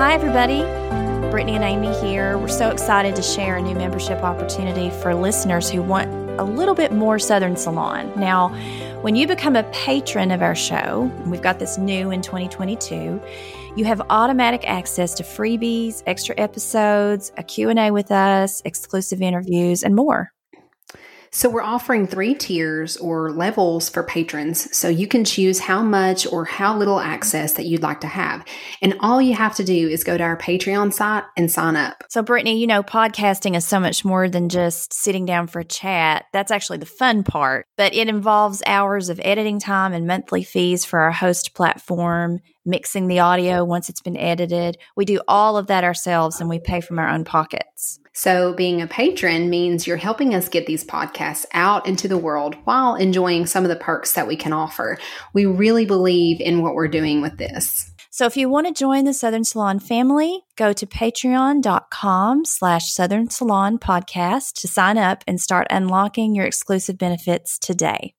Hi, everybody. Brittany and Amy here. We're so excited to share a new membership opportunity for listeners who want a little bit more Southern Salon. Now, when you become a patron of our show, we've got this new in 2022, you have automatic access to freebies, extra episodes, a Q&A with us, exclusive interviews, and more. So, we're offering three tiers or levels for patrons. So, you can choose how much or how little access that you'd like to have. And all you have to do is go to our Patreon site and sign up. So, Brittany, you know, podcasting is so much more than just sitting down for a chat. That's actually the fun part, but it involves hours of editing time and monthly fees for our host platform, mixing the audio once it's been edited. We do all of that ourselves and we pay from our own pockets. So, being a patron means you're helping us get these podcasts out into the world while enjoying some of the perks that we can offer. We really believe in what we're doing with this. So if you want to join the Southern Salon family, go to patreon.com slash Southern Salon podcast to sign up and start unlocking your exclusive benefits today.